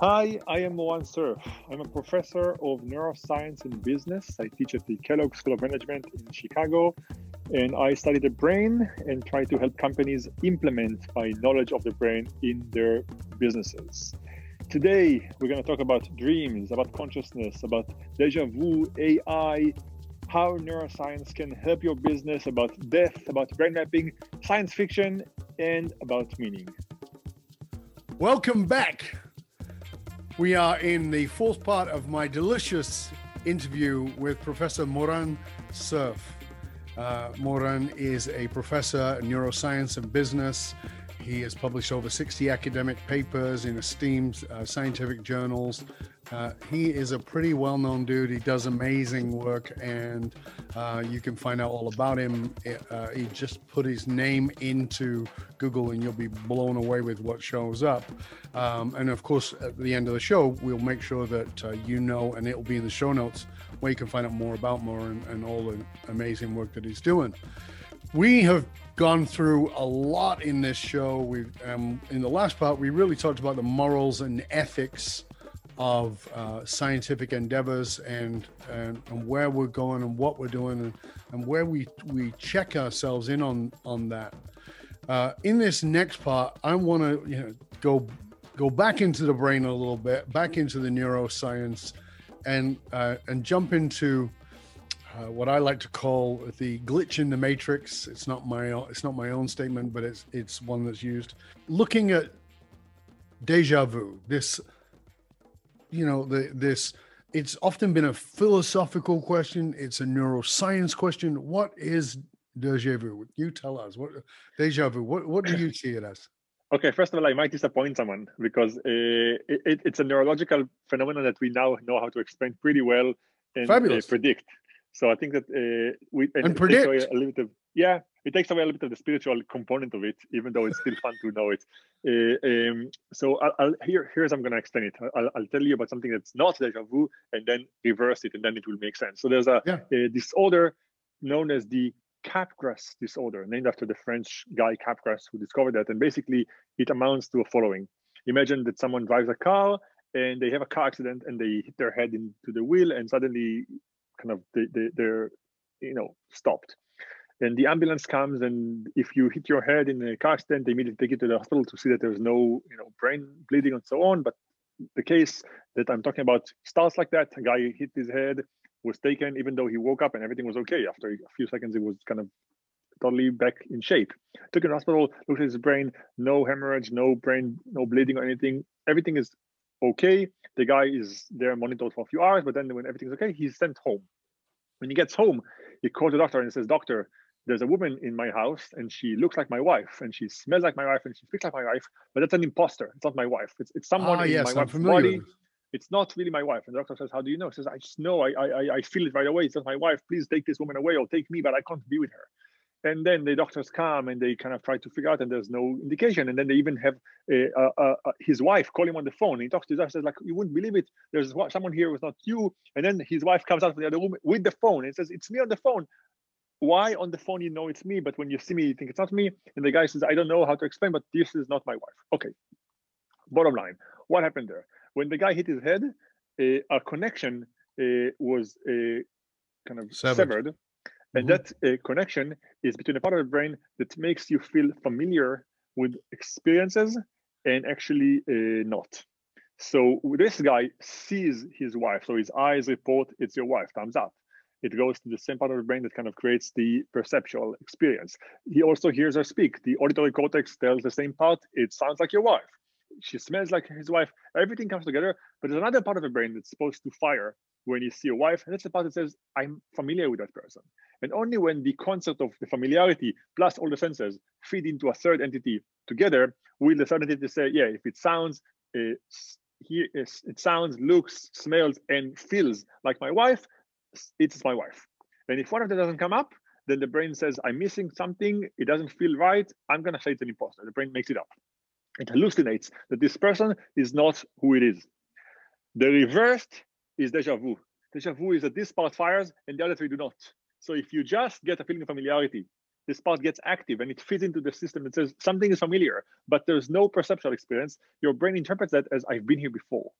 Hi, I am Moran Cerf. I'm a professor of neuroscience and business. I teach at the Kellogg School of Management in Chicago, and I study the brain and try to help companies implement my knowledge of the brain in their businesses. Today, we're going to talk about dreams, about consciousness, about deja vu, AI, how neuroscience can help your business, about death, about brain mapping, science fiction, and about meaning. Welcome back. We are in the fourth part of my delicious interview with Professor Moran Cerf. Uh, Moran is a professor in neuroscience and business. He has published over 60 academic papers in esteemed uh, scientific journals. Uh, he is a pretty well known dude. He does amazing work, and uh, you can find out all about him. Uh, he just put his name into Google, and you'll be blown away with what shows up. Um, and of course, at the end of the show, we'll make sure that uh, you know, and it'll be in the show notes where you can find out more about Moran and all the amazing work that he's doing. We have gone through a lot in this show. We, um, in the last part, we really talked about the morals and ethics of uh, scientific endeavors and, and, and where we're going and what we're doing and, and where we we check ourselves in on on that. Uh, in this next part, I want to you know go go back into the brain a little bit, back into the neuroscience, and uh, and jump into uh, what I like to call the glitch in the matrix. It's not my own, it's not my own statement, but it's it's one that's used. Looking at deja vu, this you know the this it's often been a philosophical question. It's a neuroscience question. What is deja vu? You tell us. What deja vu? What what do you see it as? Okay, first of all, I might disappoint someone because uh, it, it's a neurological phenomenon that we now know how to explain pretty well and uh, predict. So I think that uh, we and, and predict a little bit of yeah, it takes away a little bit of the spiritual component of it, even though it's still fun to know it. Uh, um, so I'll, I'll, here here's I'm going to explain it. I'll, I'll, tell you about something that's not deja vu, and then reverse it, and then it will make sense. So there's a, yeah. a disorder known as the Capgras disorder, named after the French guy Capgras who discovered that. And basically, it amounts to a following: Imagine that someone drives a car and they have a car accident and they hit their head into the wheel, and suddenly kind of they, they, they're you know stopped. And the ambulance comes and if you hit your head in a car accident they immediately take you to the hospital to see that there's no you know brain bleeding and so on. But the case that i'm talking about starts like that. A guy hit his head was taken even though he woke up and everything was okay. After a few seconds he was kind of totally back in shape. Took him to hospital looked at his brain no hemorrhage no brain no bleeding or anything. Everything is okay. The guy is there monitored for a few hours, but then when everything's okay, he's sent home. When he gets home, he calls the doctor and says, Doctor, there's a woman in my house and she looks like my wife and she smells like my wife and she speaks like my wife, but that's an imposter. It's not my wife. It's, it's someone ah, in yes, my wife's body. It's not really my wife. And the doctor says, How do you know? He says, I just know. I, I, I feel it right away. It's not my wife. Please take this woman away or take me, but I can't be with her and then the doctors come and they kind of try to figure out and there's no indication. And then they even have a, a, a, his wife call him on the phone. He talks to his wife says like you wouldn't believe it. There's someone here who's not you. And then his wife comes out from the other room with the phone and says it's me on the phone. Why on the phone you know it's me but when you see me you think it's not me? And the guy says i don't know how to explain but this is not my wife. Okay. Bottom line what happened there? When the guy hit his head a connection uh, was uh, kind of severed, severed and mm-hmm. that uh, connection is between a part of the brain that makes you feel familiar with experiences and actually uh, not. So this guy sees his wife. So his eyes report, it's your wife, thumbs up. It goes to the same part of the brain that kind of creates the perceptual experience. He also hears her speak. The auditory cortex tells the same part, it sounds like your wife. She smells like his wife. Everything comes together. But there's another part of the brain that's supposed to fire when you see a wife, and that's the part that says, I'm familiar with that person. And only when the concept of the familiarity plus all the senses feed into a third entity together, will the third entity say, yeah, if it sounds, uh, he, it sounds, looks, smells, and feels like my wife, it's my wife. And if one of them doesn't come up, then the brain says, I'm missing something, it doesn't feel right, I'm gonna say it's an imposter. The brain makes it up. It hallucinates that this person is not who it is. The reversed is deja vu. Deja vu is that this part fires and the other three do not. So if you just get a feeling of familiarity this part gets active and it fits into the system and says something is familiar, but there's no perceptual experience. Your brain interprets that as I've been here before.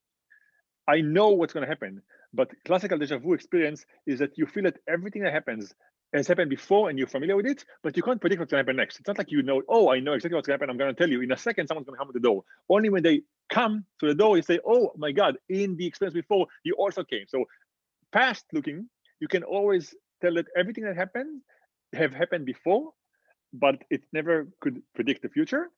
I know what's going to happen. But classical deja vu experience is that you feel that everything that happens has happened before and you're familiar with it, but you can't predict what's going to happen next. It's not like you know, oh, I know exactly what's going to happen. I'm going to tell you in a second, someone's going to come to the door. Only when they come to the door, you say, oh my God, in the experience before, you also came. So past looking, you can always tell that everything that happened have happened before, but it never could predict the future.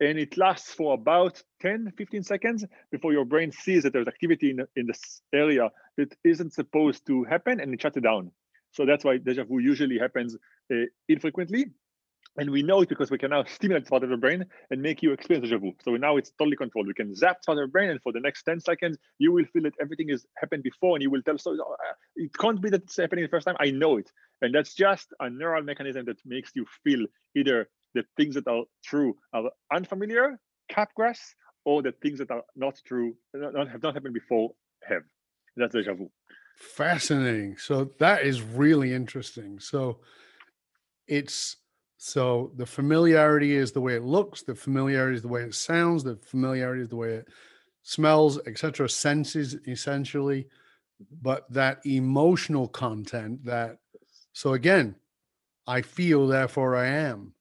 And it lasts for about 10 15 seconds before your brain sees that there's activity in, in this area that isn't supposed to happen and it shuts it down. So that's why deja vu usually happens uh, infrequently and we know it because we can now stimulate part of the brain and make you experience deja vu. So now it's totally controlled. We can zap part of the brain, and for the next 10 seconds, you will feel that everything has happened before, and you will tell, so uh, it can't be that it's happening the first time. I know it. And that's just a neural mechanism that makes you feel either the things that are true are unfamiliar, capgras, or the things that are not true, not, have not happened before, have. That's deja vu. Fascinating. So that is really interesting. So it's so the familiarity is the way it looks, the familiarity is the way it sounds, the familiarity is the way it smells, etc. Senses essentially, but that emotional content that so again, I feel, therefore I am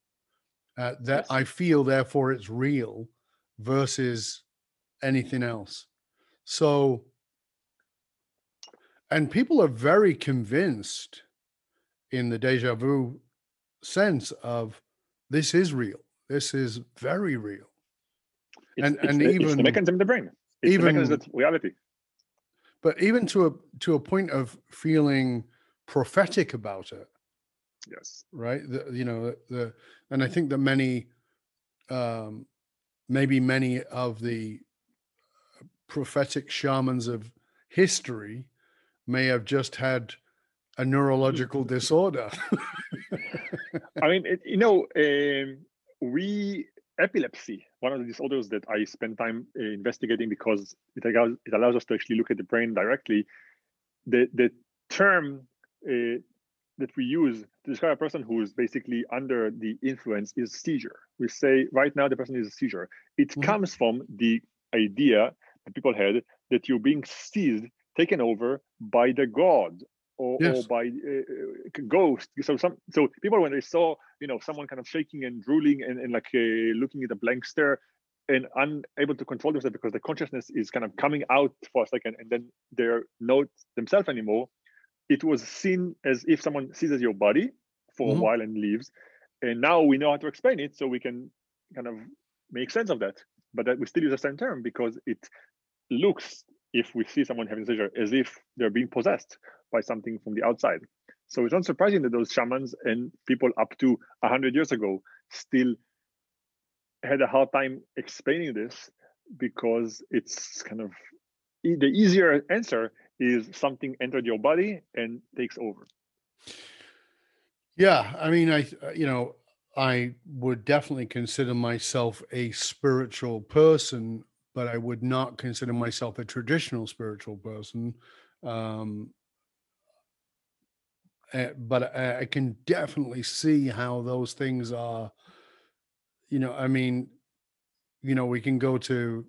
uh, that. I feel, therefore it's real versus anything else. So, and people are very convinced in the deja vu sense of this is real. This is very real. It's, and it's and the, even it's the mechanism of the brain. It's even the mechanism reality. But even to a to a point of feeling prophetic about it, Yes. Right. The, you know the and I think that many, um, maybe many of the prophetic shamans of history may have just had a neurological disorder. I mean, it, you know, um, we epilepsy, one of the disorders that I spend time uh, investigating because it allows, it allows us to actually look at the brain directly. The the term uh, that we use to describe a person who is basically under the influence is seizure. We say right now the person is a seizure. It mm-hmm. comes from the idea that people had that you're being seized, taken over by the god or, yes. or by uh, ghost. So some so people when they saw you know someone kind of shaking and drooling and, and like uh, looking at a blank stare and unable to control themselves because the consciousness is kind of coming out for a second and then they're not themselves anymore it was seen as if someone seizes your body for mm-hmm. a while and leaves. And now we know how to explain it, so we can kind of make sense of that. But that we still use the same term because it looks, if we see someone having seizure, as if they're being possessed by something from the outside. So it's not surprising that those shamans and people up to 100 years ago still had a hard time explaining this because it's kind of the easier answer is something entered your body and takes over. Yeah, I mean, I you know, I would definitely consider myself a spiritual person, but I would not consider myself a traditional spiritual person. Um, uh, but I, I can definitely see how those things are. You know, I mean, you know, we can go to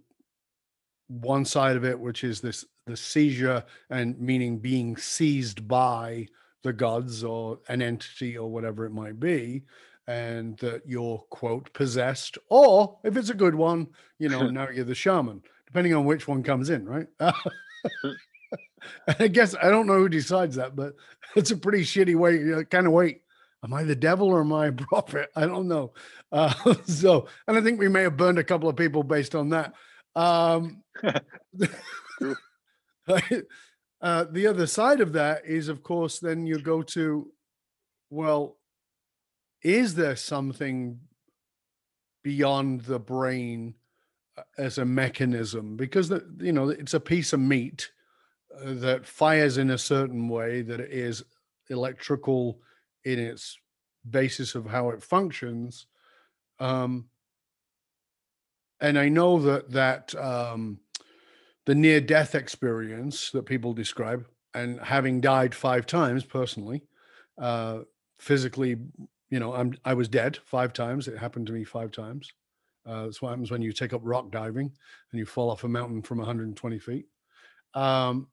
one side of it, which is this the seizure and meaning being seized by the gods or an entity or whatever it might be and that you're quote possessed or if it's a good one you know now you're the shaman depending on which one comes in right i guess i don't know who decides that but it's a pretty shitty way you know, kind of wait am i the devil or am i a prophet? I don't know. Uh, so and i think we may have burned a couple of people based on that. Um uh, the other side of that is, of course, then you go to, well, is there something beyond the brain uh, as a mechanism? Because the, you know it's a piece of meat that fires in a certain way that it is electrical in its basis of how it functions. Um, and I know that that um, the near death experience that people describe, and having died five times personally, uh, physically you know, I'm I was dead five times. It happened to me five times. Uh, that's what happens when you take up rock diving and you fall off a mountain from 120 feet. Um,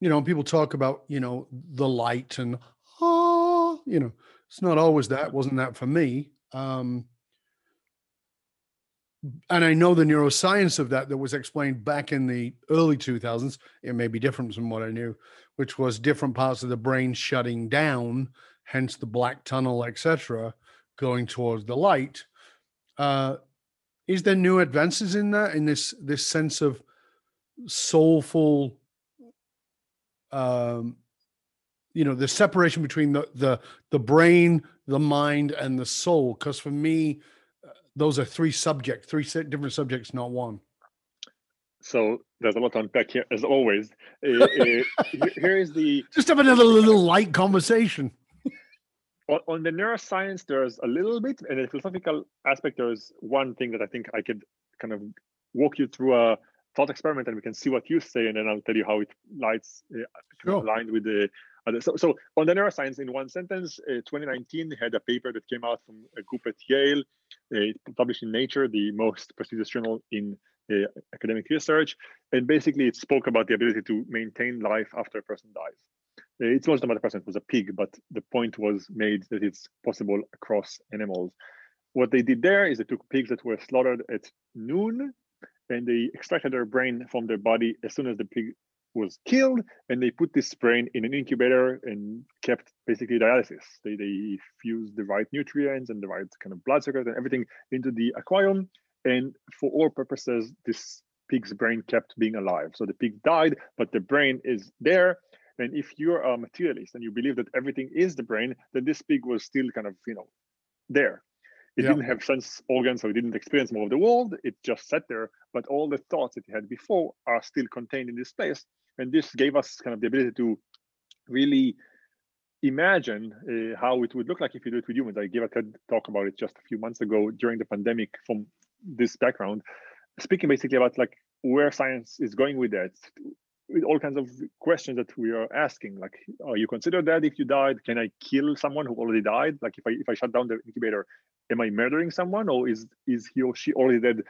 you know, people talk about you know the light and oh, you know, it's not always that. wasn't that for me. Um, and I know the neuroscience of that that was explained back in the early 2000s. It may be different from what I knew, which was different parts of the brain shutting down, hence the black tunnel, etc., going towards the light. Uh, is there new advances in that, in this this sense of soulful, um, you know, the separation between the the the brain, the mind, and the soul? Because for me, those are three subjects, three different subjects, not one. So there's a lot to unpack here, as always. Uh, uh, here is the just have another little light conversation. On, on, the neuroscience, there's a little bit, and the philosophical aspect, there's one thing that I think I could kind of walk you through a thought experiment, and we can see what you say, and then I'll tell you how it lights uh, sure. aligned with the so, so on the neuroscience, in one sentence, uh, 2019 had a paper that came out from a group at Yale, uh, published in Nature, the most prestigious journal in uh, academic research, and basically it spoke about the ability to maintain life after a person dies. Uh, it's not about the person who was a pig, but the point was made that it's possible across animals. What they did there is they took pigs that were slaughtered at noon and they extracted their brain from their body as soon as the pig was killed and they put this brain in an incubator and kept basically dialysis. They, they fused the right nutrients and the right kind of blood circuit and everything into the aquarium. And for all purposes, this pig's brain kept being alive. So the pig died, but the brain is there. And if you're a materialist and you believe that everything is the brain, then this pig was still kind of, you know, there. It didn't have sense organs, so it didn't experience more of the world. It just sat there, but all the thoughts that it had before are still contained in this space. And this gave us kind of the ability to really imagine uh, how it would look like if you do it with humans. I gave a TED talk about it just a few months ago during the pandemic from this background, speaking basically about like where science is going with that, with all kinds of questions that we are asking. Like, are you consider that if you died? Can I kill someone who already died? Like, if I if I shut down the incubator, am I murdering someone, or is is he or she already dead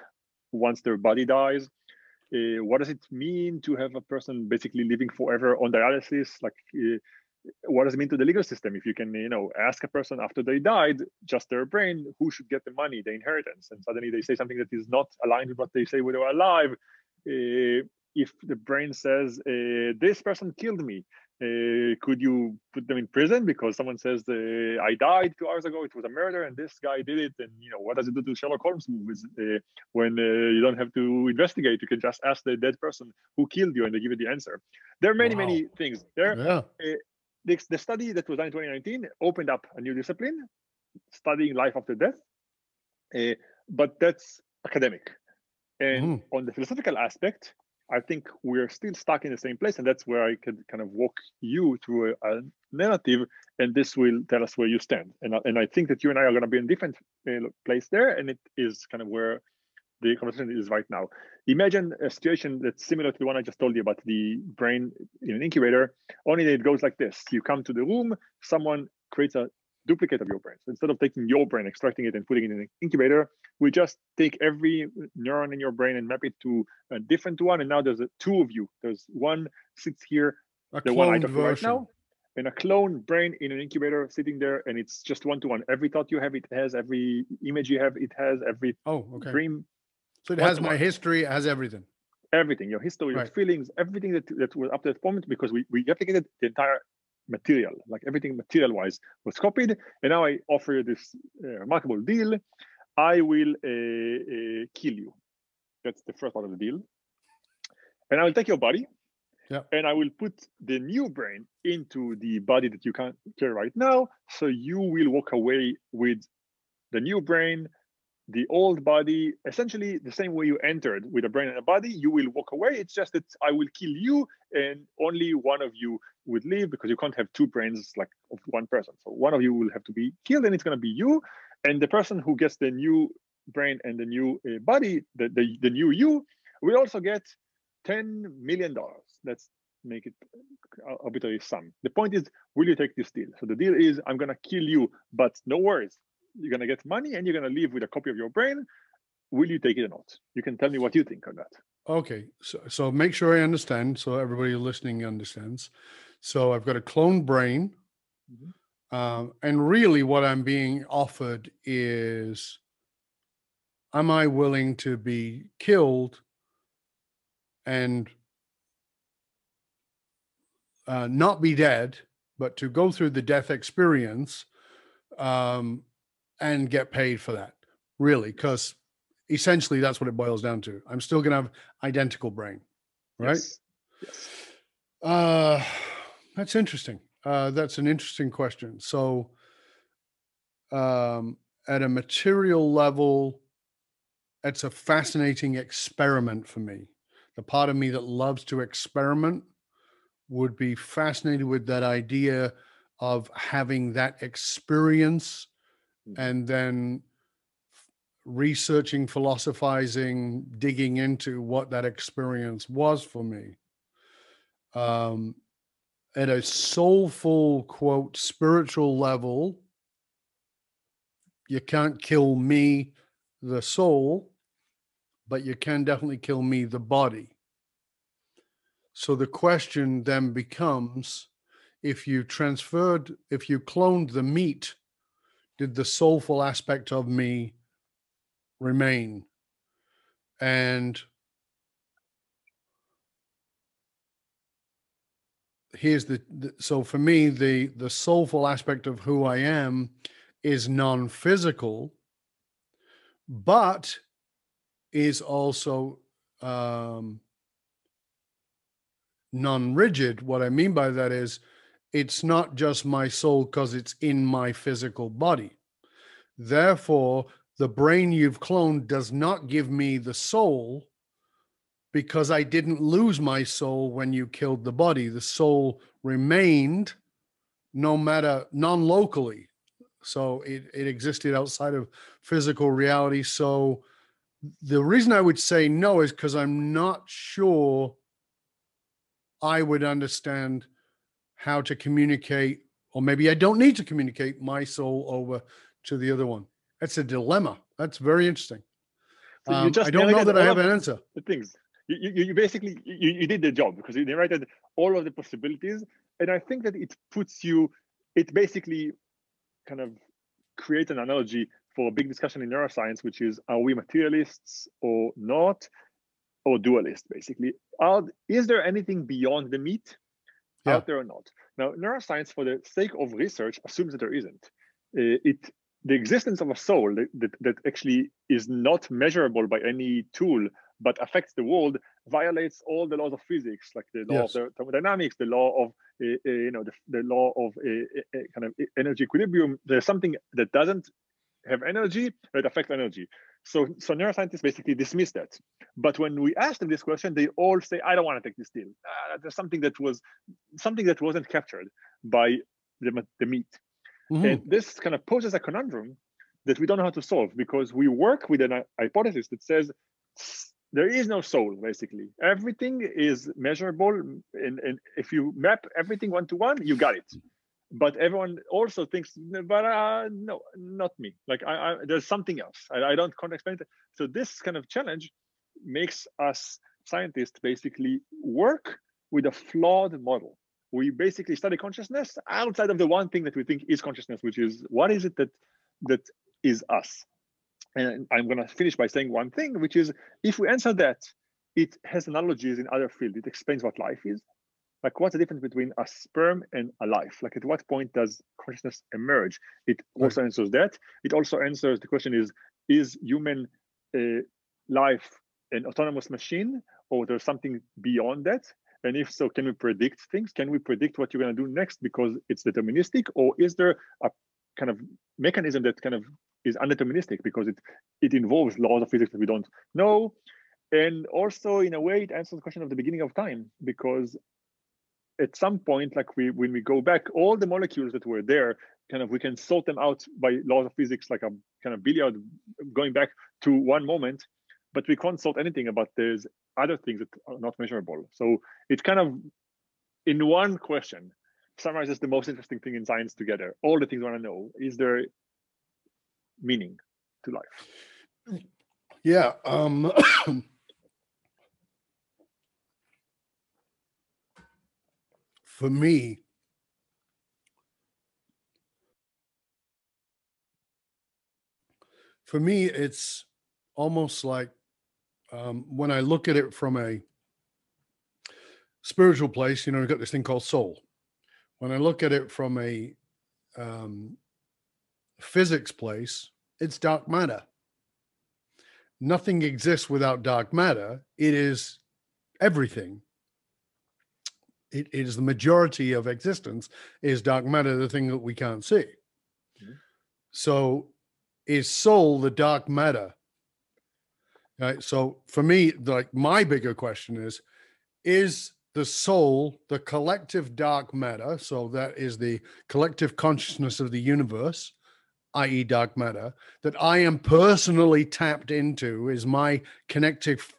once their body dies? Uh, what does it mean to have a person basically living forever on dialysis? Like, uh, what does it mean to the legal system if you can, you know, ask a person after they died, just their brain, who should get the money, the inheritance, and suddenly they say something that is not aligned with what they say when they were alive. Uh, if the brain says uh, this person killed me, uh, could you put them in prison because someone says uh, I died two hours ago, it was a murder, and this guy did it? And you know what does it do to Sherlock Holmes movies uh, when uh, you don't have to investigate? You can just ask the dead person who killed you, and they give you the answer. There are many wow. many things there. Yeah. Uh, the, the study that was done in 2019 opened up a new discipline, studying life after death, uh, but that's academic. And mm. on the philosophical aspect, I think we're still stuck in the same place, and that's where I could kind of walk you through a, a narrative, and this will tell us where you stand. And and I think that you and I are going to be in different uh, place there, and it is kind of where the conversation is right now. Imagine a situation that's similar to the one I just told you about the brain in an incubator. Only that it goes like this: you come to the room, someone creates a duplicate of your brain. So instead of taking your brain, extracting it, and putting it in an incubator, we just take every neuron in your brain and map it to a different one. And now there's a, two of you. There's one sits here, a the one I talk right now, and a clone brain in an incubator sitting there, and it's just one to one. Every thought you have, it has. Every image you have, it has. Every oh, okay. dream. So it has my history, has everything. Everything, your history, right. your feelings, everything that, that was up to that point, because we, we replicated the entire material, like everything material wise was copied. And now I offer you this uh, remarkable deal. I will uh, uh, kill you. That's the first part of the deal. And I will take your body yeah. and I will put the new brain into the body that you can't carry right now. So you will walk away with the new brain, the old body, essentially the same way you entered with a brain and a body, you will walk away. It's just that I will kill you and only one of you would live because you can't have two brains like of one person. So one of you will have to be killed and it's going to be you. And the person who gets the new brain and the new uh, body, the, the, the new you, will also get $10 million. Let's make it arbitrary sum. The point is, will you take this deal? So the deal is, I'm gonna kill you, but no worries. You're gonna get money and you're gonna leave with a copy of your brain. Will you take it or not? You can tell me what you think on that. Okay, so so make sure I understand, so everybody listening understands. So I've got a clone brain, mm-hmm. um, and really, what I'm being offered is, am I willing to be killed and uh, not be dead, but to go through the death experience um, and get paid for that, really, because essentially that's what it boils down to. I'm still going to have identical brain, right? Yes. yes. Uh, that's interesting. Uh, that's an interesting question. So, um, at a material level, it's a fascinating experiment for me. The part of me that loves to experiment would be fascinated with that idea of having that experience. And then researching, philosophizing, digging into what that experience was for me. Um, at a soulful, quote, spiritual level, you can't kill me, the soul, but you can definitely kill me, the body. So the question then becomes if you transferred, if you cloned the meat, did the soulful aspect of me remain? And here's the, the, so for me the the soulful aspect of who I am is non-physical but is also um non rigid. What I mean by that is it's not just my soul because it's in my physical body. Therefore, the brain you've cloned does not give me the soul because I didn't lose my soul when you killed the body. The soul remained no matter non locally. So it, it existed outside of physical reality. So the reason I would say no is because I'm not sure I would understand how to communicate, or maybe I don't need to communicate my soul over to the other one. That's a dilemma. That's very interesting. So um, I don't know that I have an answer. The things you, you, you basically you, you did the job because you narrated all of the possibilities, and I think that it puts you. It basically kind of create an analogy for a big discussion in neuroscience, which is are we materialists or not? or dualist basically are, is there anything beyond the meat yeah. out there or not now neuroscience for the sake of research assumes that there isn't uh, it the existence of a soul that, that, that, actually is not measurable by any tool but affects the world violates all the laws of physics like the law yes. of thermodynamics the law of uh, uh, you know the, the law of uh, kind of energy equilibrium there's something that doesn't have energy that affects energy so, so neuroscientists basically dismiss that. But when we ask them this question, they all say, "I don't want to take this deal. Uh, there's something that was something that wasn't captured by the, the meat." Mm-hmm. And this kind of poses a conundrum that we don't know how to solve because we work with an hypothesis that says there is no soul basically everything is measurable and, and if you map everything one to one you got it but everyone also thinks but uh, no not me. Like I, I there's something else. I, I don't can't explain it. So this kind of challenge makes us scientists basically work with a flawed model. We basically study consciousness outside of the one thing that we think is consciousness which is what is it that that is us? And i'm going to finish by saying one thing which is if we answer that it has analogies in other fields. It explains what life is like what's the difference between a sperm and a life? Like at what point does consciousness emerge? It also answers that. It also answers the question is is human uh, life an autonomous machine or there's something beyond that? And if so can we predict things? Can we predict what you're going to do next because it's deterministic? Or is there a kind of mechanism that kind of is undeterministic because it it involves laws of physics that we don't know? And also in a way it answers the question of the beginning of time because at some point, like we when we go back, all the molecules that were there, kind of we can sort them out by laws of physics, like a kind of billiard going back to one moment, but we can't sort anything about these other things that are not measurable. So it kind of in one question summarizes the most interesting thing in science together. All the things we want to know. Is there meaning to life? Yeah. Um, for me, for me, it's almost like um, when I look at it from a spiritual place, you know, we've got this thing called soul. When I look at it from a um, physics place, it's dark matter. Nothing exists without dark matter. It is everything. It, it is the majority of existence is dark matter, the thing that we can't see. Mm-hmm. So is soul the dark matter? Right. So for me, like my bigger question is, is the soul the collective dark matter? So that is the collective consciousness of the universe, i.e., dark matter, that I am personally tapped into is my connective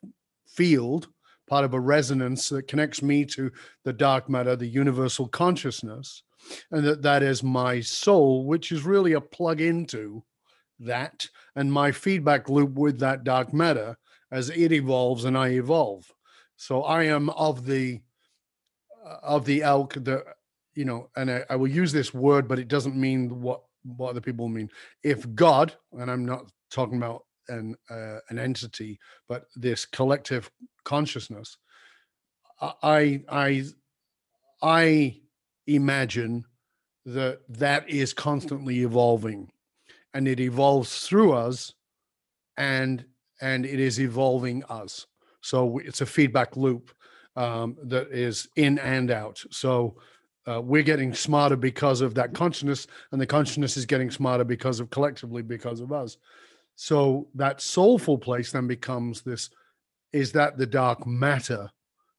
field, part of a resonance that connects me to the dark matter, the universal consciousness, and that that is my soul, which is really a plug into that and my feedback loop with that dark matter as it evolves and I evolve. So I am of the uh, of the elk that you know, and I, I will use this word, but it doesn't mean what what other people mean. If God, and I'm not talking about an uh, an entity, but this collective consciousness, I I I imagine that that is constantly evolving, and it evolves through us, and and it is evolving us. So it's a feedback loop um, that is in and out. So uh, we're getting smarter because of that consciousness, and the consciousness is getting smarter because of collectively because of us. So that soulful place then becomes this is that the dark matter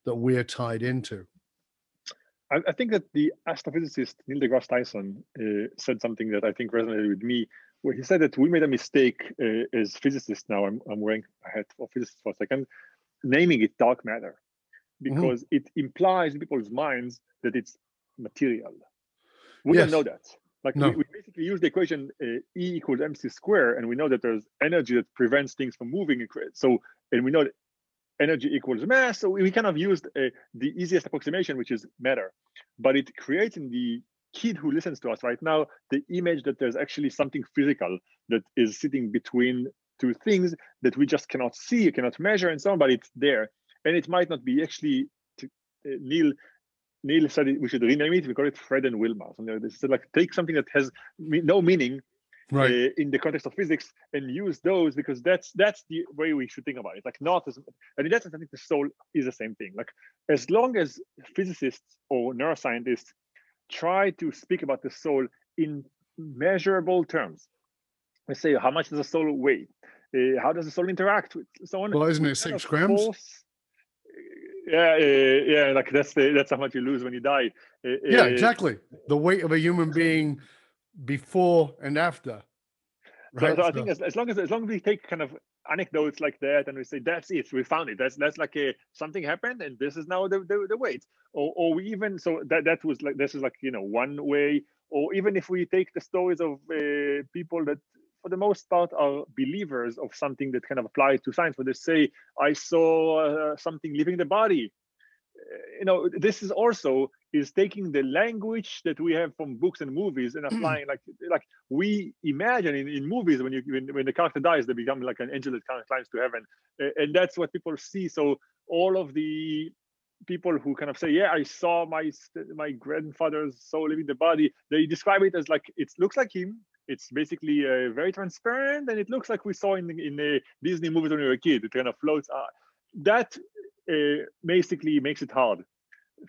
that we're tied into? I, I think that the astrophysicist Neil deGrasse Tyson uh, said something that I think resonated with me, where he said that we made a mistake uh, as physicists. Now I'm, I'm wearing a hat for physicists for a second, naming it dark matter, mm-hmm. because mm-hmm. it implies in people's minds that it's material. We yes. don't know that. Like no. we, we, basically use the equation uh, E equals mc square, and we know that there's energy that prevents things from moving. So, and we know that energy equals mass. So we kind of used uh, the easiest approximation, which is matter. But it creates in the kid who listens to us right now the image that there's actually something physical that is sitting between two things that we just cannot see, cannot measure, and so on. But it's there, and it might not be actually. To, uh, Neil Neil said we should rename it. We call it Fred and Wilma. Something like this. So like take something that has no meaning right. uh, in the context of physics and use those because that's that's the way we should think about it. Like not as and in that sense, I think the soul is the same thing. Like as long as physicists or neuroscientists try to speak about the soul in measurable terms, they say how much does the soul weigh? Uh, how does the soul interact with someone? Well, isn't it six grams? Force, yeah, yeah, like that's the that's how much you lose when you die. Yeah, exactly. The weight of a human being before and after. Right? So, so I think as, as long as as long as we take kind of anecdotes like that and we say that's it, we found it. That's that's like a something happened and this is now the the, the weight. Or or we even so that that was like this is like you know one way. Or even if we take the stories of uh, people that for the most part are believers of something that kind of applies to science where they say i saw uh, something leaving the body. Uh, you know this is also is taking the language that we have from books and movies and applying like like we imagine in, in movies when you when, when the character dies they become like an angel that kind of climbs to heaven. And that's what people see. So all of the people who kind of say yeah i saw my my grandfather's soul leaving the body they describe it as like it looks like him it's basically uh, very transparent and it looks like we saw in in the disney movies when we were a kid it kind of floats uh, that uh, basically makes it hard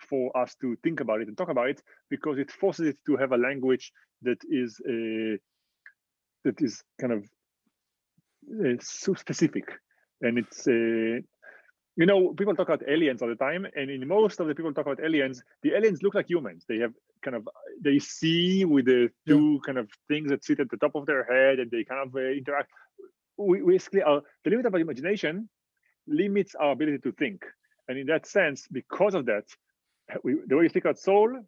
for us to think about it and talk about it because it forces it to have a language that is uh, that is kind of uh, so specific. And it's uh, you know people talk about aliens all the time and in most of the people talk about aliens the aliens look like humans. They have kind of they see with the two yeah. kind of things that sit at the top of their head and they kind of uh, interact we basically are the limit of our imagination limits our ability to think and in that sense because of that we, the way you think about soul,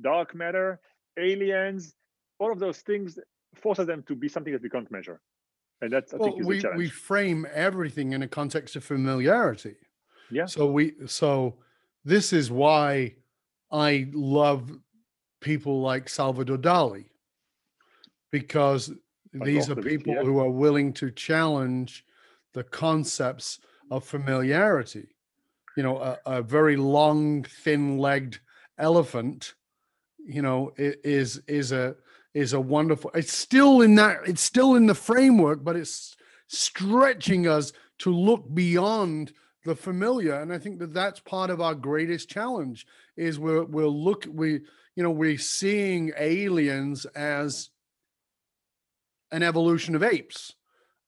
dark matter, aliens, all of those things forces them to be something that we can't measure. And that's I well, think is we, the challenge. we frame everything in a context of familiarity. Yeah. So we so this is why I love people like Salvador Dali because Like these are people yeah. who are willing to challenge the concepts of familiarity. You know, a, a very long, thin-legged elephant, you know, is is a is a wonderful. It's still in that. It's still in the framework, but it's stretching us to look beyond the familiar. And I think that that's part of our greatest challenge. Is we're we're look we you know we're seeing aliens as an evolution of apes,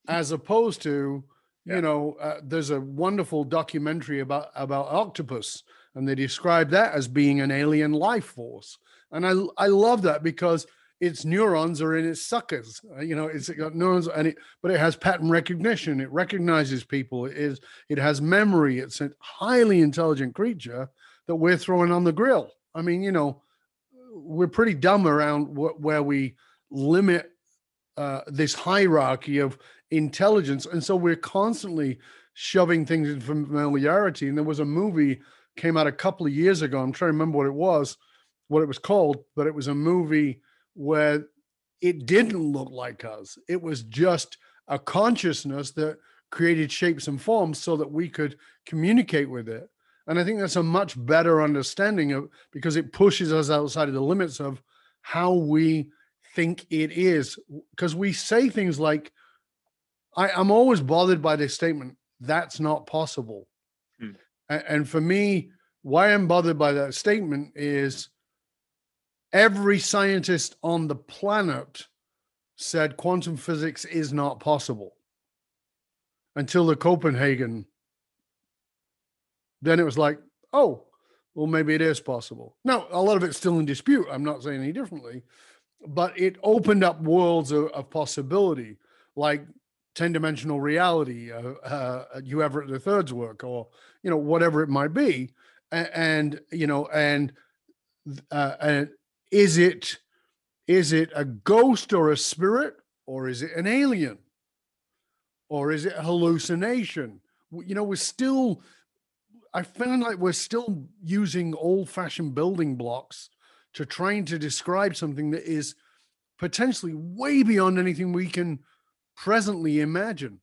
as opposed to Yeah. you know uh, there's a wonderful documentary about about octopus and they describe that as being an alien life force and i i love that because its neurons are in its suckers. Uh, you know it's got neurons and it but it has pattern recognition. It recognizes people. It is it has memory. It's a highly intelligent creature that we're throwing on the grill. I mean you know we're pretty dumb around wh- where we limit uh, this hierarchy of intelligence. And so we're constantly shoving things in familiarity. And there was a movie came out a couple of years ago. I'm trying to remember what it was what it was called but it was a movie where it didn't look like us. It was just a consciousness that created shapes and forms so that we could communicate with it. And i think that's a much better understanding of because it pushes us outside of the limits of how we think it is. Because we say things like I, i'm always bothered by this statement that's not possible. Hmm. A- and for me why i'm bothered by that statement is every scientist on the planet said quantum physics is not possible. Until the copenhagen. Then it was like oh well maybe it is possible. Now a lot of it's still in dispute. I'm not saying any differently. But it opened up worlds of, of possibility like 10 dimensional reality uh, uh Hugh Everett the third's work or you know whatever it might be. And, and you know and uh and is it is it a ghost or a spirit or is it an alien or is it hallucination you know we're still i found like we're still using old fashioned building blocks to trying to describe something that is potentially way beyond anything we can presently imagine.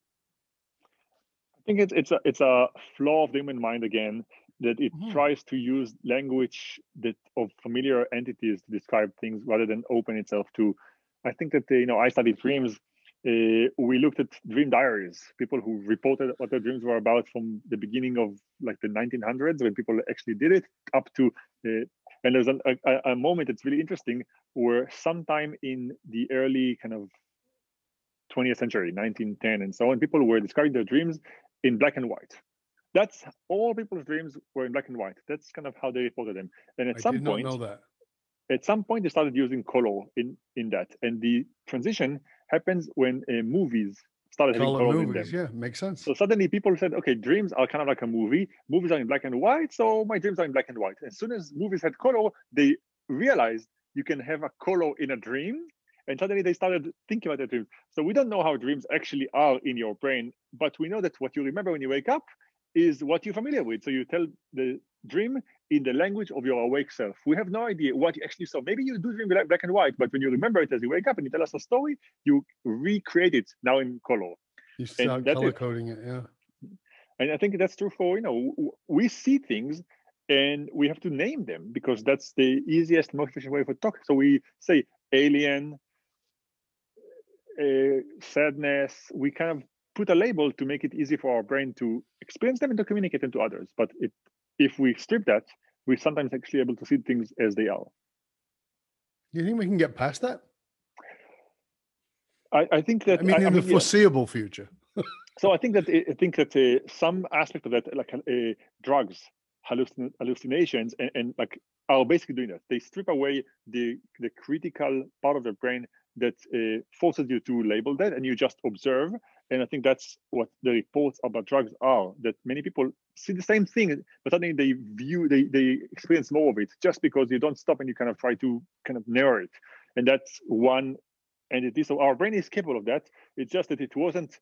I think it's it's a it's a flaw of the human mind again that it Mhm. tries to use language that of familiar entities to describe things rather than open itself to. I think that uh, you know I studied dreams. Uh, we looked at dream diaries, people who reported what their dreams were about from the beginning of like the 1900s when people actually did it up to. Uh, and there's an, a, a- a moment that's really interesting where sometime in the early kind of 20th century, 1910 and so on, people were describing their dreams in black and white. That's all people's dreams were in black and white. That's kind of how they reported them. And at I some point, not know that. at some point, they started using color in in that, and the transition happens when uh, movies started having Color color in them. yeah, makes sense. So suddenly people said, okay, dreams are kind of like a movie. Movies are in black and white, so my dreams are in black and white. As soon as movies had color, they realized you can have a color in a dream. And suddenly they started thinking about their dreams. So we don't know how dreams actually are in your brain, but we know that what you remember when you wake up is what you're familiar with. So you tell the dream in the language of your awake self. We have no idea what you actually saw. Maybe you do dream black and white, but when you remember it as you wake up and you tell us a story, you recreate it now in color. You start color coding it, yeah. And I think that's true for, you know, we see things and we have to name them because that's the easiest, most efficient way for talk. So we say alien, uh, sadness, we kind of put a label to make it easy for our brain to experience them and to communicate them to others. But it, if we strip that, we're sometimes actually able to see things as they are. Do you think we can get past that? I, I think that I mean, in the yeah. foreseeable future. So I think that I think that uh, some aspect of that, like uh, drugs, hallucin- hallucinations, and, and like are basically doing that. They strip away the the critical part of the brain that uh, forces you to label that and you just observe. And i think that's what the reports about drugs are that many people see the same thing but suddenly they view they, they experience more of it just because you don't stop and you kind of try to kind of narrow it. And that's one entity. So our brain is capable of that. It's just that it wasn't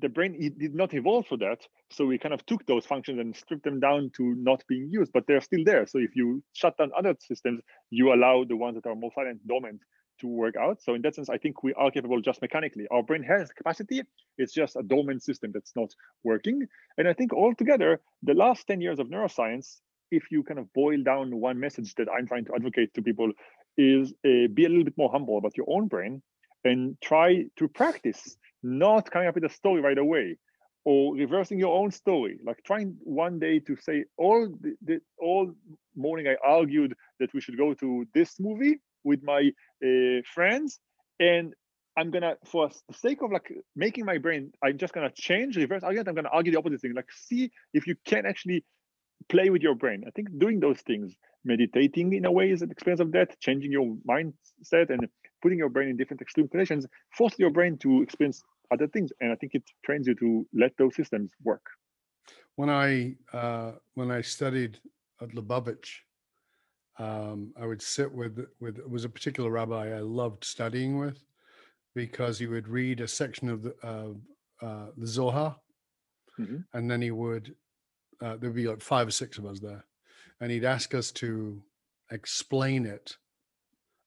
the brain it did not evolve for that. So we kind of took those functions and stripped them down to not being used but they're still there. So if you shut down other systems you allow the ones that are more silent dormant to work out. So in that sense, I think we are capable just mechanically. Our brain has capacity. It's just a dormant system that's not working. And I think altogether, the last 10 years of neuroscience, if you kind of boil down one message that I'm trying to advocate to people, is uh, be a little bit more humble about your own brain and try to practice not coming up with a story right away or reversing your own story like trying one day to say all the, the, all morning i argued that we should go to this movie with my uh, friends and i'm gonna for the sake of like making my brain i'm just gonna change reverse argument i'm gonna argue the opposite thing like see if you can actually play with your brain. I think doing those things meditating in a way is an experience of that changing your mindset and putting your brain in different extreme conditions forces your brain to experience other things and i think it trains you to let those systems work. When i uh, when i studied at lubavitch um, I would sit with with it was a particular rabbi I loved studying with because he would read a section of the uh, uh, the Zohar, mm-hmm. and then he would uh, there'd be like five or six of us there, and he'd ask us to explain it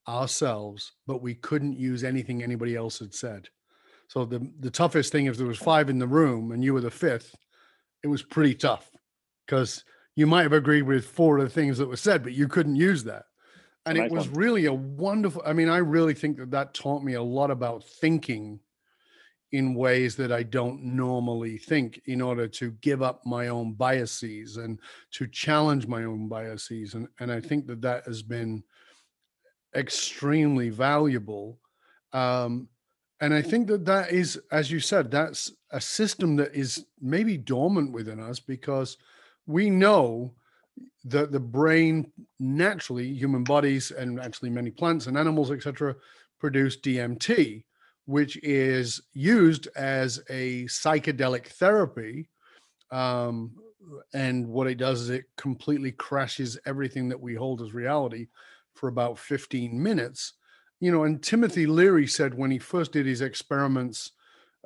ourselves, but we couldn't use anything anybody else had said. So the the toughest thing if there was five in the room and you were the fifth, it was pretty tough because you might have agreed with four of the things that were said, but you couldn't use that. And nice it was one. really a wonderful. I mean, I really think that that taught me a lot about thinking in ways that I don't normally think in order to give up my own biases and to challenge my own biases. And, and I think that that has been extremely valuable. Um, and I think that that is, as you said, that's a system that is maybe dormant within us because we know that the brain naturally, human bodies and actually many plants and animals, etc., produce DMT, which is used as a psychedelic therapy. Um, and what it does is it completely crashes everything that we hold as reality for about 15 minutes. You know, and Timothy Leary said when he first did his experiments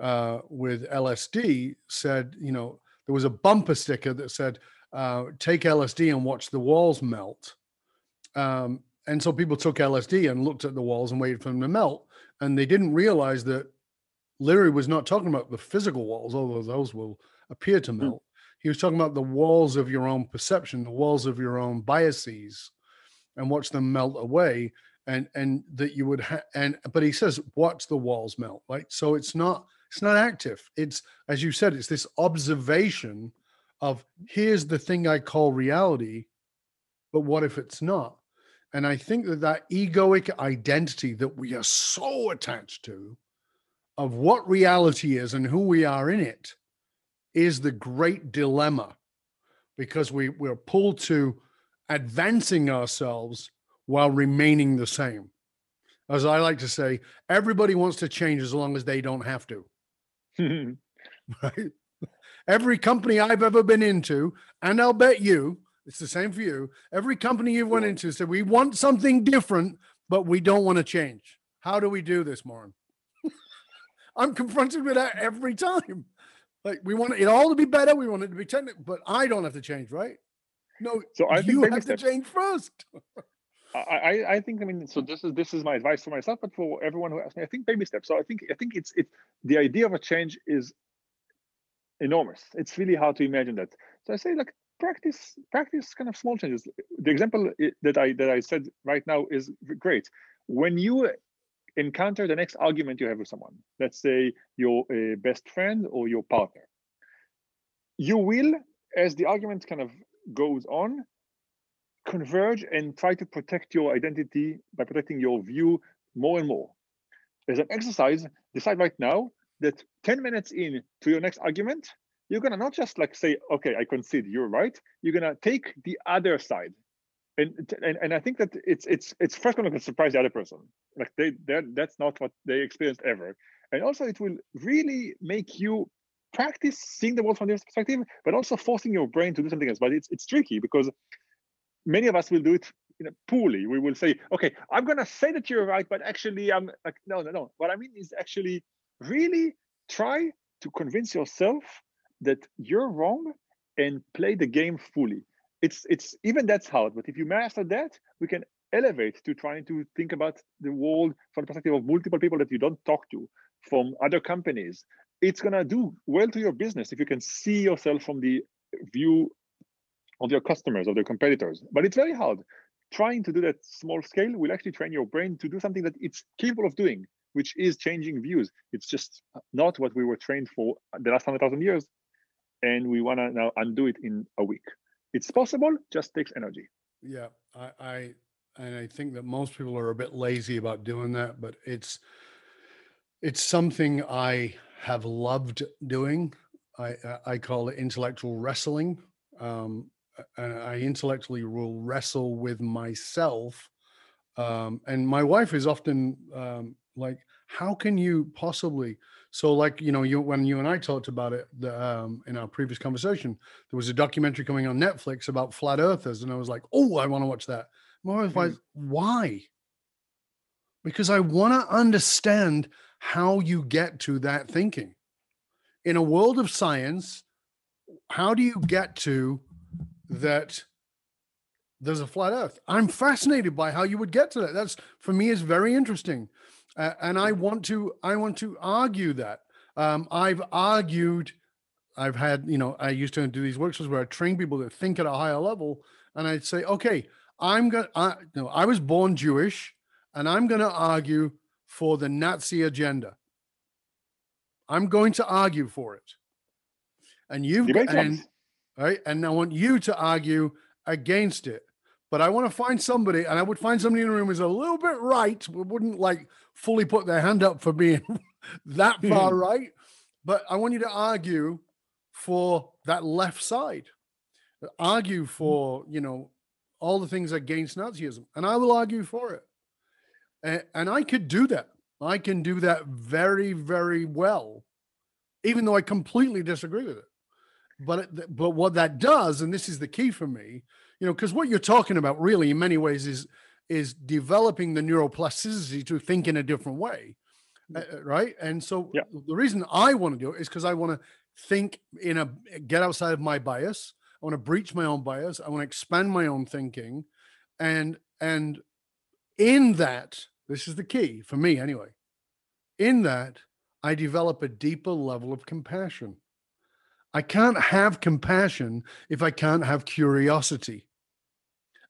uh, with LSD, said, you know, there was a bumper sticker that said, uh, take LSD and watch the walls melt. Um, and so people took LSD and looked at the walls and waited for them to melt. And they didn't realize that Leary was not talking about the physical walls, although those will appear to hmm. melt. Mm. He was talking about the walls of your own perception, the walls of your own biases, and watch them melt away. And and that you would have and but he says watch the walls melt, right? So it's not it's not active. It's as you said, it's this observation of here's the thing I call reality, but what if it's not? And I think that that egoic identity that we are so attached to of what reality is and who we are in it is the great dilemma because we, we're pulled to advancing ourselves while remaining the same. As I like to say, everybody wants to change as long as they don't have to. right? Every company I've ever been into, and I'll bet you it's the same for you. Every company you went into said we want something different, but we don't want to change. How do we do this, Moran? I'm confronted with that every time. Like we want it all to be better, we want it to be technical, but I don't have to change, right? No, so I think you have to change first. I, I think I mean so this is this is my advice for myself, but for everyone who asks me, I think baby steps. So I think I think it's it's the idea of a change is enormous. It's really hard to imagine that. So I say like practice practice kind of small changes. The example that I that I said right now is great. When you encounter the next argument you have with someone, let's say your uh, best friend or your partner, you will, as the argument kind of goes on, converge and try to protect your identity by protecting your view more and more. As an exercise, decide right now that 10 minutes in to your next argument, you're gonna not just like say, okay, I concede, you're right. You're gonna take the other side and, and and I think that it's it's it's first going to surprise the other person. Like they that's not what they experienced ever, and also it will really make you practice seeing the world from this perspective, but also forcing your brain to do something else. But it's it's tricky because many of us will do it you know, poorly. We will say, okay, I'm gonna say that you're right, but actually I'm like, no, no, no. What I mean is actually really try to convince yourself that you're wrong and play the game fully it's it's even that's hard but if you master that we can elevate to trying to think about the world from the perspective of multiple people that you don't talk to from other companies it's going to do well to your business if you can see yourself from the view of your customers of their competitors. But it's very hard. Trying to do that small scale will actually train your brain to do something that it's capable of doing which is changing views. It's just not what we were trained for the last 100000 years and we want to now undo it in a week. It's possible just takes energy. Yeah I, I and i think that most people are a bit lazy about doing that but it's it's something i have loved doing. I i call it intellectual wrestling. Um i intellectually will wrestle with myself um and my wife is often um like how can you possibly so, like you know, you when you and I talked about it the, um, in our previous conversation, there was a documentary coming on Netflix about flat earthers, and I was like, oh, I want to watch that. More mm. like, why? Because I want to understand how you get to that thinking. In a world of science, how do you get to that? There's a flat Earth. I'm fascinated by how you would get to that. That's for me is very interesting uh, and I want to I want to argue that. Um, I've argued. I've had you know I used to do these workshops where I train people that think at a higher level, and I'd say, okay, I'm gonna. I, you know, I was born Jewish, and I'm going to argue for the Nazi agenda. I'm going to argue for it, and you've and, right, and I want you to argue against it but I want to find somebody, and I would find somebody in the room who's a little bit right, wouldn't like fully put their hand up for being that hmm. far right. But I want you to argue for that left side, argue hmm. for, you know, all the things against Nazism, and I will argue for it. And, and I could do that. I can do that very, very well, even though I completely disagree with it. But but what that does, and this is the key for me, you know, because what you're talking about really in many ways is is developing the neuroplasticity to think in a different way. Uh, right. And so yeah. the reason I want to do it is because I want to think in a get outside of my bias. I want to breach my own bias. I want to expand my own thinking. And and in that, this is the key for me anyway. In that, I develop a deeper level of compassion. I can't have compassion if I can't have curiosity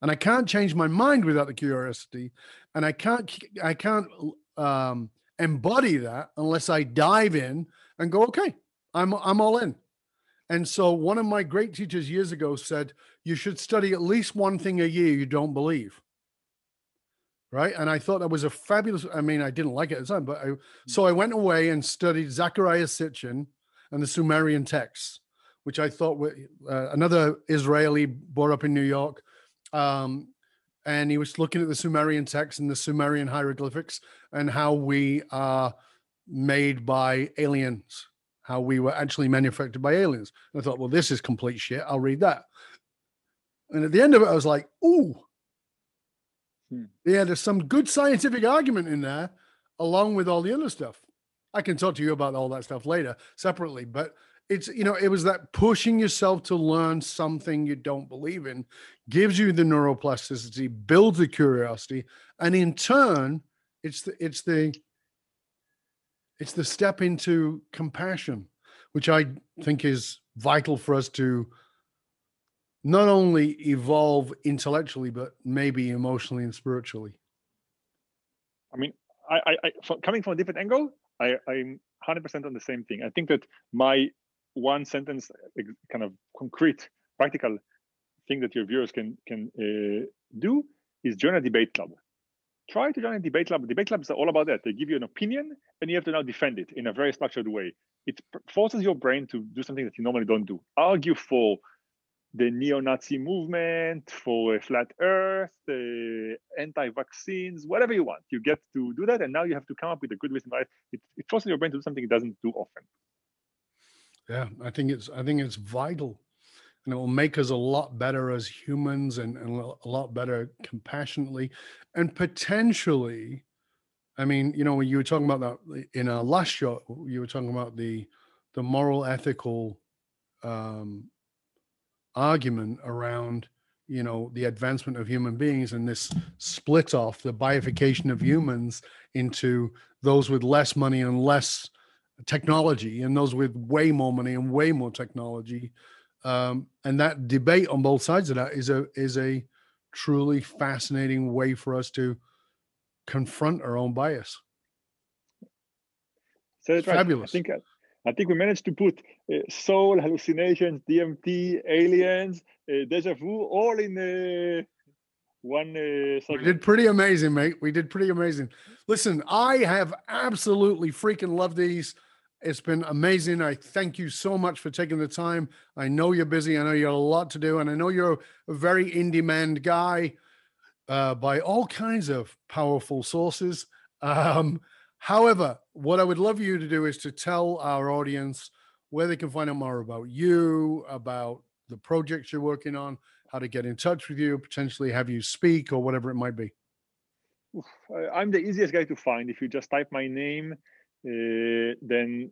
and I can't change my mind without the curiosity, and I can't I can't um, embody that unless I dive in and go, okay, I'm I'm all in. And so one of my great teachers years ago said, you should study at least one thing a year you don't believe. Right. And I thought that was a fabulous, I mean, I didn't like it at the time, but I, so I went away and studied Zecharia Sitchin and the Sumerian texts, which I thought were uh, another Israeli brought up in New York um, and he was looking at the Sumerian texts and the Sumerian hieroglyphics and how we are made by aliens, how we were actually manufactured by aliens. And I thought, well, this is complete shit. I'll read that. And at the end of it, I was like, ooh, hmm. yeah, there's some good scientific argument in there, along with all the other stuff. I can talk to you about all that stuff later separately, but it's you know it was that pushing yourself to learn something you don't believe in gives you the neuroplasticity builds the curiosity and in turn it's the it's the it's the step into compassion which i think is vital for us to not only evolve intellectually but maybe emotionally and spiritually. I mean i i, I coming from a different angle i i'm 100% on the same thing. I think that my one sentence kind of concrete practical thing that your viewers can can uh, do is join a debate club. Try to join a debate club. Debate clubs are all about that. They give you an opinion and you have to now defend it in a very structured way. It forces your brain to do something that you normally don't do. Argue for the neo-Nazi movement, for a flat Earth, anti-vaccines, whatever you want. You get to do that, and now you have to come up with a good reason why it, it forces your brain to do something it doesn't do often. Yeah, I think it's I think it's vital, and it will make us a lot better as humans, and, and a lot better compassionately, and potentially. I mean, you know, when you were talking about that in our last show, you were talking about the the moral, ethical um, argument around you know the advancement of human beings and this split off the bifurcation of humans into those with less money and less technology and those with way more money and way more technology um, and that debate on both sides of that is a is a truly fascinating way for us to confront our own bias so it's fabulous right. i think I think we managed to put uh, soul, hallucinations, DMT, aliens, uh, deja vu, all in uh, one. Uh, we did pretty amazing, mate. We did pretty amazing. Listen, I have absolutely freaking loved these. It's been amazing. I thank you so much for taking the time. I know you're busy. I know you have a lot to do, and I know you're a very in demand guy uh, by all kinds of powerful sources. Um, However, what I would love you to do is to tell our audience where they can find out more about you, about the projects you're working on, how to get in touch with you, potentially have you speak or whatever it might be. I'm the easiest guy to find. If you just type my name, uh, then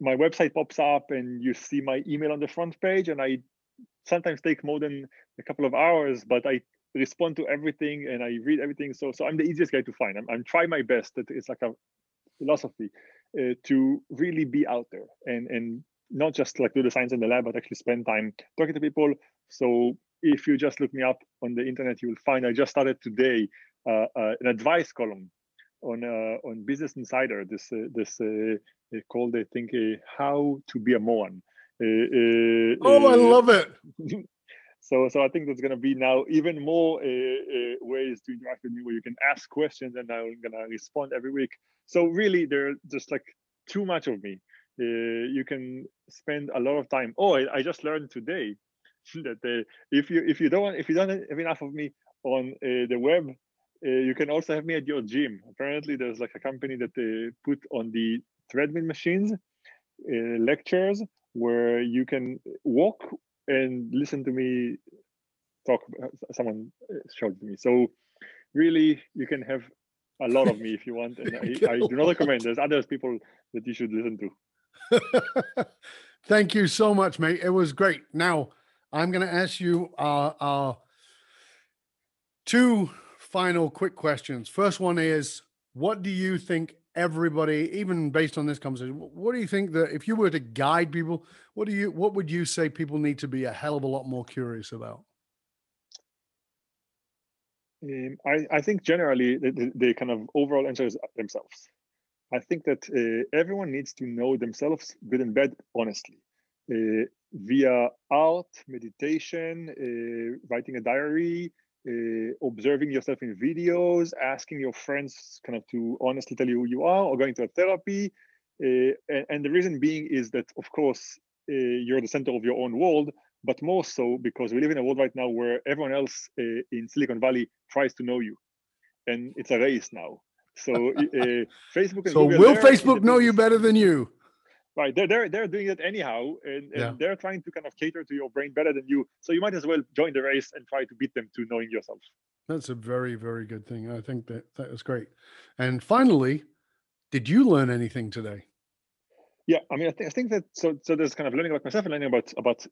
my website pops up and you see my email on the front page. And I sometimes take more than a couple of hours, but I respond to everything and I read everything. So, so I'm the easiest guy to find. I'm, I'm trying my best. It's like a philosophy uh, to really be out there and and not just like do the science in the lab, but actually spend time talking to people. So if you just look me up on the internet, you will find I just started today uh, uh, an advice column on uh, on Business Insider. This uh, this uh, called I think how to be a moron. oh, I love it. So, so I think there's going to be now even more uh, uh, ways to interact with me where you can ask questions and I'm going to respond every week. So really, there's just like too much of me. Uh, you can spend a lot of time. Oh, I, I just learned today that uh, if you if you don't if you don't have enough of me on uh, the web, uh, you can also have me at your gym. Apparently, there's like a company that they put on the treadmill machines lectures where you can walk and listen to me talk someone showed me. So really you can have a lot of me if you want and I, I do not recommend. There's other people that you should listen to. Thank you so much mate. It was great. Now i'm going to ask you uh, uh, two final quick questions. First one is what do you think everybody, even based on this conversation, what do you think that if you were to guide people, what do you what would you say people need to be a hell of a lot more curious about? Um, I, I think generally the, the, the, kind of overall answer is themselves. I think that uh, everyone needs to know themselves, good and bad, honestly, uh, via art, meditation, uh, writing a diary, uh, observing yourself in videos, asking your friends kind of to honestly tell you who you are, or going to a therapy. Uh, and, and, the reason being is that, of course, uh, you're the center of your own world, but more so because we live in a world right now where everyone else uh, in Silicon Valley tries to know you, and it's a race now. So uh, Facebook and so Google will Facebook know you better than you? Right they're, they're they're doing it anyhow and, and yeah. they're trying to kind of cater to your brain better than you so you might as well join the race and try to beat them to knowing yourself. That's a very very good thing i think that that was great. And finally did you learn anything today? Yeah i mean i, th- I think that so so there's kind of learning about myself and learning about about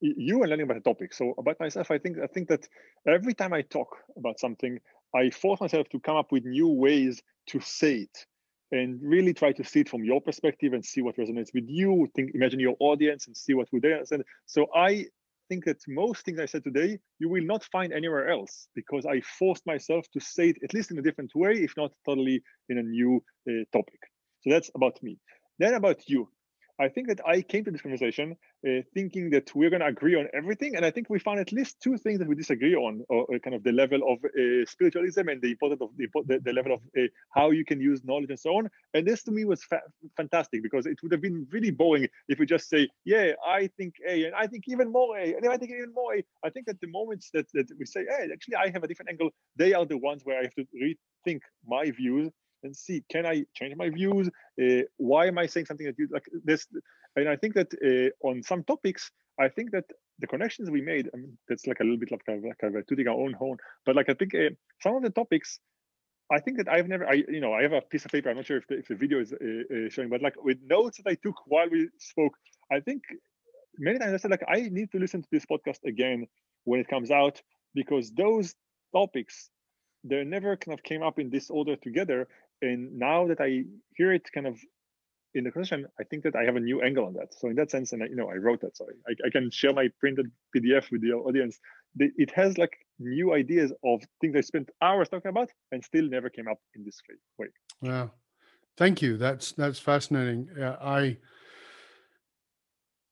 you and learning about a topic. So about myself i think i think that every time i talk about something i force myself to come up with new ways to say it and really try to see it from your perspective and see what resonates with you. Think, imagine your audience and see what would they understand. So I think that most things I said today, you will not find anywhere else because I forced myself to say it at least in a different way, if not totally in a new uh, topic. So that's about me. Then about you. I think that I came to this conversation uh, thinking that we're going to agree on everything, and I think we found at least two things that we disagree on, or, or kind of the level of uh, spiritualism and the importance of the, the, level of uh, how you can use knowledge and so on. And this to me was fa- fantastic because it would have been really boring if we just say, "Yeah, I think A, and I think even more A, and I think even more A." I think that the moments that that we say, "Hey, actually, I have a different angle," they are the ones where I have to rethink my views and see can I change my views? Uh, why am I saying something that you like this? And I think that uh, on some topics, I think that the connections we made, I mean, that's like a little bit like like of tooting our own horn, but like I think uh, some of the topics. I think that I've never, I you know, I have a piece of paper. I'm not sure if the, if the video is uh, showing, but like with notes that I took while we spoke, I think many times I said like I need to listen to this podcast again when it comes out because those topics they never kind of came up in this order together and now that I hear it kind of in the conversation, I think that I have a new angle on that. So in that sense, and I, you know, I wrote that, so I, I can share my printed PDF with the audience. It has like new ideas of things I spent hours talking about and still never came up in this way. Yeah, thank you. That's that's fascinating. Yeah, I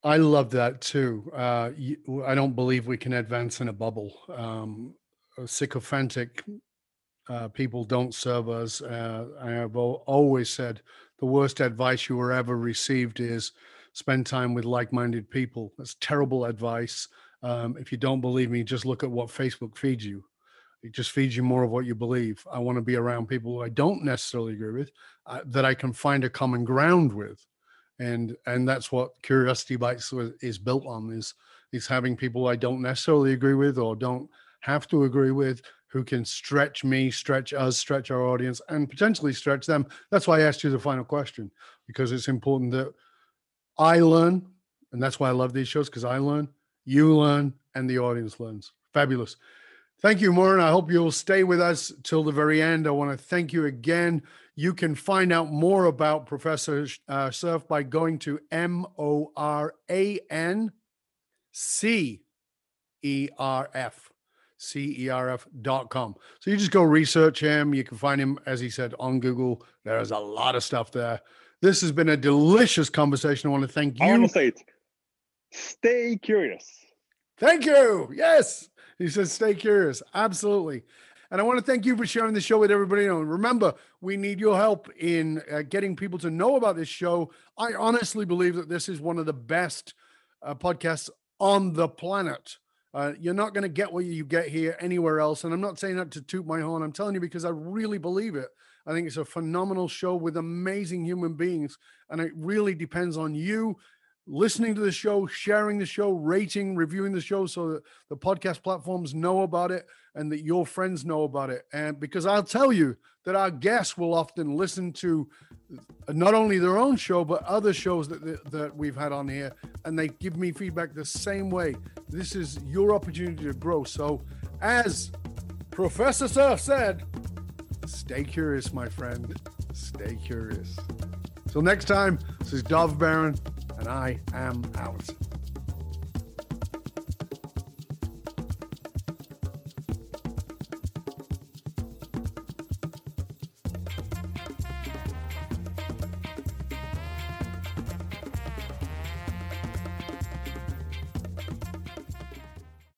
I love that too. Uh, I don't believe we can advance in a bubble. Um, sycophantic uh, people don't serve us. Uh, I have always said the worst advice you were ever received is spend time with like-minded people. That's terrible advice. Um, if you don't believe me, just look at what Facebook feeds you. It just feeds you more of what you believe. I want to be around people who I don't necessarily agree with, uh, that I can find a common ground with, and and that's what Curiosity Bites is built on is is having people I don't necessarily agree with or don't have to agree with, who can stretch me, stretch us, stretch our audience, and potentially stretch them. That's why I asked you the final question, because it's important that I learn. And that's why I love these shows, because I learn, you learn, and the audience learns. Fabulous. Thank you, Moran. I hope you'll stay with us till the very end. I want to thank you again. You can find out more about Professor uh, Cerf by going to M O R A N C E R F cerf.com. So you just go research him. You can find him, as he said, on Google. There's a lot of stuff there. This has been a delicious conversation. I want to thank you. I want to say it. Stay curious. Thank you. Yes. He says, stay curious. Absolutely. And I want to thank you for sharing the show with everybody. And remember, we need your help in uh, getting people to know about this show. I honestly believe that this is one of the best uh, podcasts on the planet. Uh, you're not going to get what you get here anywhere else. And I'm not saying that to toot my horn. I'm telling you because I really believe it. I think it's a phenomenal show with amazing human beings. And it really depends on you listening to the show, sharing the show, rating, reviewing the show so that the podcast platforms know about it and that your friends know about it. And because I'll tell you that our guests will often listen to not only their own show, but other shows that, that, that we've had on here, and they give me feedback the same way. This is your opportunity to grow. So, as Professor Cerf said, stay curious, my friend. Stay curious. Till next time, this is Dov Baron and I am out.